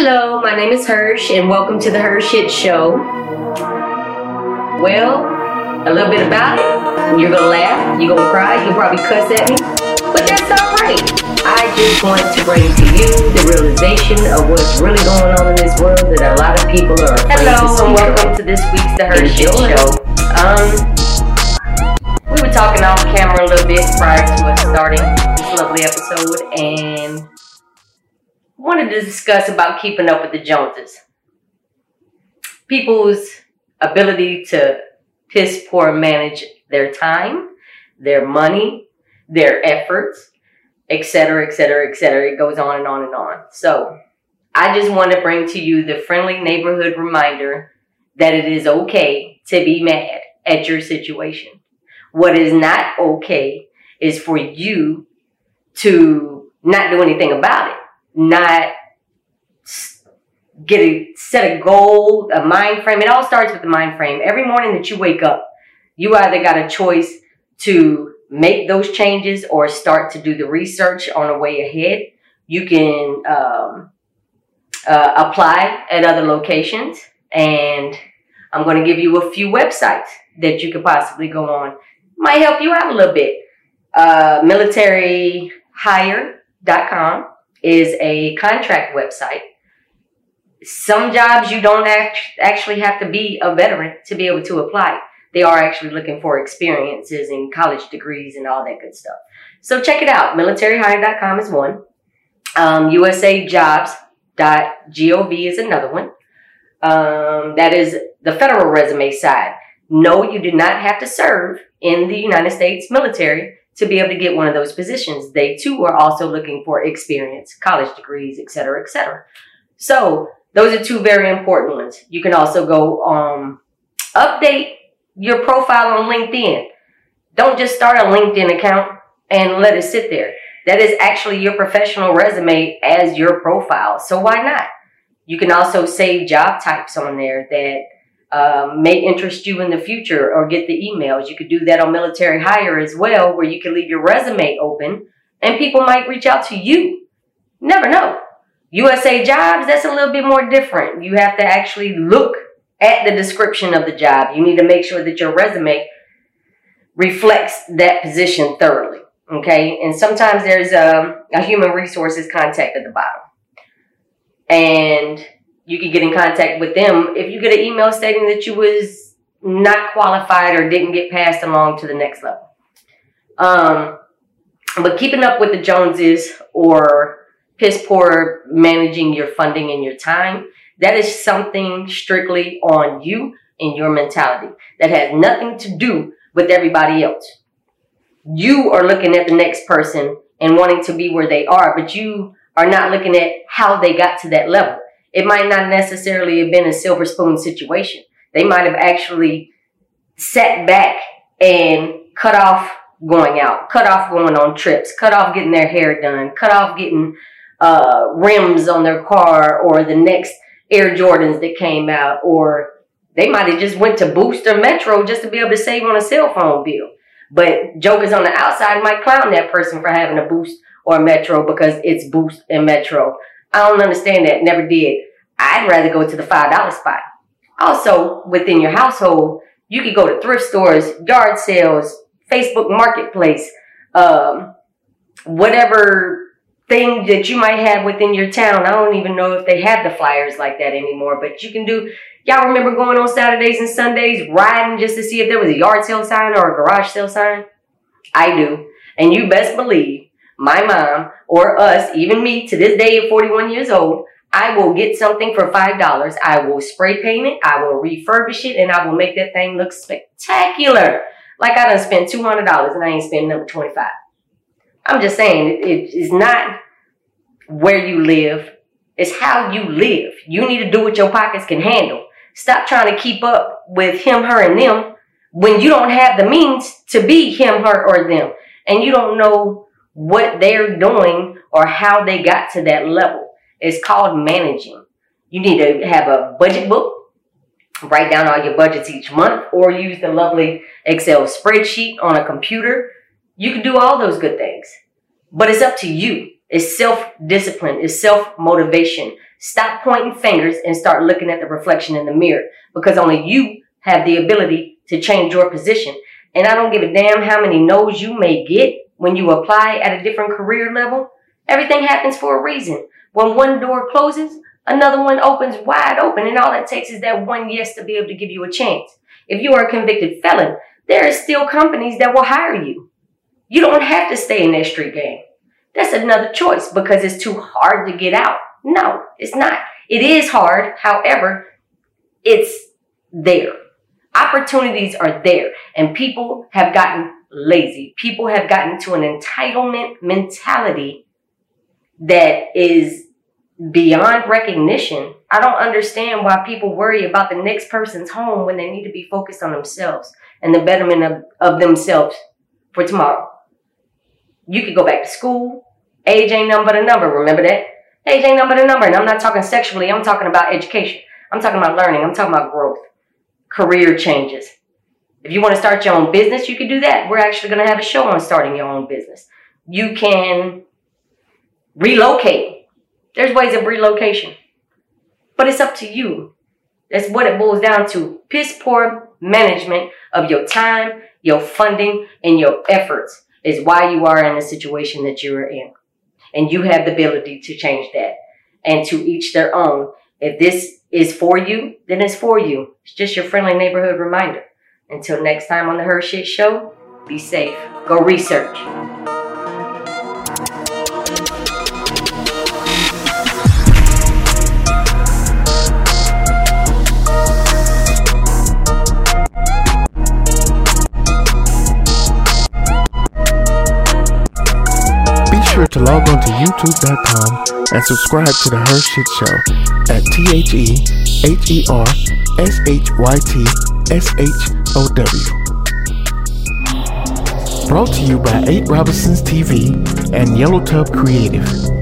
Hello, my name is Hersh, and welcome to the HERshyt Show. Well, a little bit about it. You're gonna laugh, you're gonna cry, you'll probably cuss at me, but that's alright. I just want to bring to you the realization of what's really going on in this world that a lot of people are. Hello, and welcome to this week's The HERshyt Show. Um, we were talking off camera a little bit prior to us starting this lovely episode, and wanted to discuss about keeping up with the Joneses. People's ability to piss poor manage their time, their money, their efforts, etc., etc., etc. It goes on and on and on. So, I just want to bring to you the friendly neighborhood reminder that it is okay to be mad at your situation. What is not okay is for you to not do anything about it not get a set a goal, a mind frame. It all starts with the mind frame. Every morning that you wake up, you either got a choice to make those changes or start to do the research on the way ahead. You can um, uh, apply at other locations, and I'm going to give you a few websites that you could possibly go on. Might help you out a little bit. Uh, militaryhire.com is a contract website. Some jobs you don't act, actually have to be a veteran to be able to apply. They are actually looking for experiences and college degrees and all that good stuff. So check it out. Militaryhire.com is one. Um, USAjobs.gov is another one. Um, that is the federal resume side. No, you do not have to serve in the United States military to be able to get one of those positions. They too are also looking for experience, college degrees, etc., etc. So those are two very important ones. You can also go um, update your profile on LinkedIn. Don't just start a LinkedIn account and let it sit there. That is actually your professional resume as your profile. So why not? You can also save job types on there that um, may interest you in the future or get the emails. You could do that on military hire as well, where you can leave your resume open and people might reach out to you. Never know. USA jobs, that's a little bit more different. You have to actually look at the description of the job. You need to make sure that your resume reflects that position thoroughly. Okay. And sometimes there's a, a human resources contact at the bottom. And you could get in contact with them if you get an email stating that you was not qualified or didn't get passed along to the next level. Um, but keeping up with the Joneses or piss poor managing your funding and your time, that is something strictly on you and your mentality. That has nothing to do with everybody else. You are looking at the next person and wanting to be where they are, but you are not looking at how they got to that level. It might not necessarily have been a silver spoon situation. They might have actually sat back and cut off going out, cut off going on trips, cut off getting their hair done, cut off getting uh, rims on their car or the next Air Jordans that came out, or they might have just went to Boost or Metro just to be able to save on a cell phone bill. But jokers on the outside might clown that person for having a Boost or Metro because it's Boost and Metro. I don't understand that. Never did. I'd rather go to the $5 spot. Also, within your household, you could go to thrift stores, yard sales, Facebook Marketplace, um, whatever thing that you might have within your town. I don't even know if they have the flyers like that anymore, but you can do. Y'all remember going on Saturdays and Sundays riding just to see if there was a yard sale sign or a garage sale sign? I do. And you best believe my mom or us, even me to this day at 41 years old, I will get something for $5. I will spray paint it. I will refurbish it and I will make that thing look spectacular. Like I done spent $200 and I ain't spending number 25. I'm just saying it is not where you live. It's how you live. You need to do what your pockets can handle. Stop trying to keep up with him, her, and them when you don't have the means to be him, her, or them. And you don't know what they're doing or how they got to that level. It's called managing. You need to have a budget book, write down all your budgets each month, or use the lovely Excel spreadsheet on a computer. You can do all those good things, but it's up to you. It's self discipline, it's self motivation, Stop pointing fingers and start looking at the reflection in the mirror because only you have the ability to change your position. And I don't give a damn how many no's you may get when you apply at a different career level. Everything happens for a reason. When one door closes, another one opens wide open, and all it takes is that one yes to be able to give you a chance. If you are a convicted felon, there are still companies that will hire you. You don't have to stay in that street game. That's another choice because it's too hard to get out. No, it's not. It is hard. However, it's there. Opportunities are there and people have gotten lazy. People have gotten to an entitlement mentality that is beyond recognition. I don't understand why people worry about the next person's home when they need to be focused on themselves and the betterment of, of themselves for tomorrow. You could go back to school. Age ain't number a number. Remember that? Age ain't number a number. And I'm not talking sexually. I'm talking about education. I'm talking about learning. I'm talking about growth, career changes. If you want to start your own business, you can do that. We're actually going to have a show on starting your own business. You can relocate. There's ways of relocation. But it's up to you. That's what it boils down to. Piss poor management of your time, your funding, and your efforts is why you are in the situation that you are in. And you have the ability to change that. And to each their own. If this is for you, then it's for you. It's just your friendly neighborhood reminder. Until next time on the Her Show, be safe. Go research. Be sure to log on to youtube.com and subscribe to the Her Show at T H E H E R S H Y T S H O W. Brought to you by 8 Robinsons TV and Yellow Tub Creative.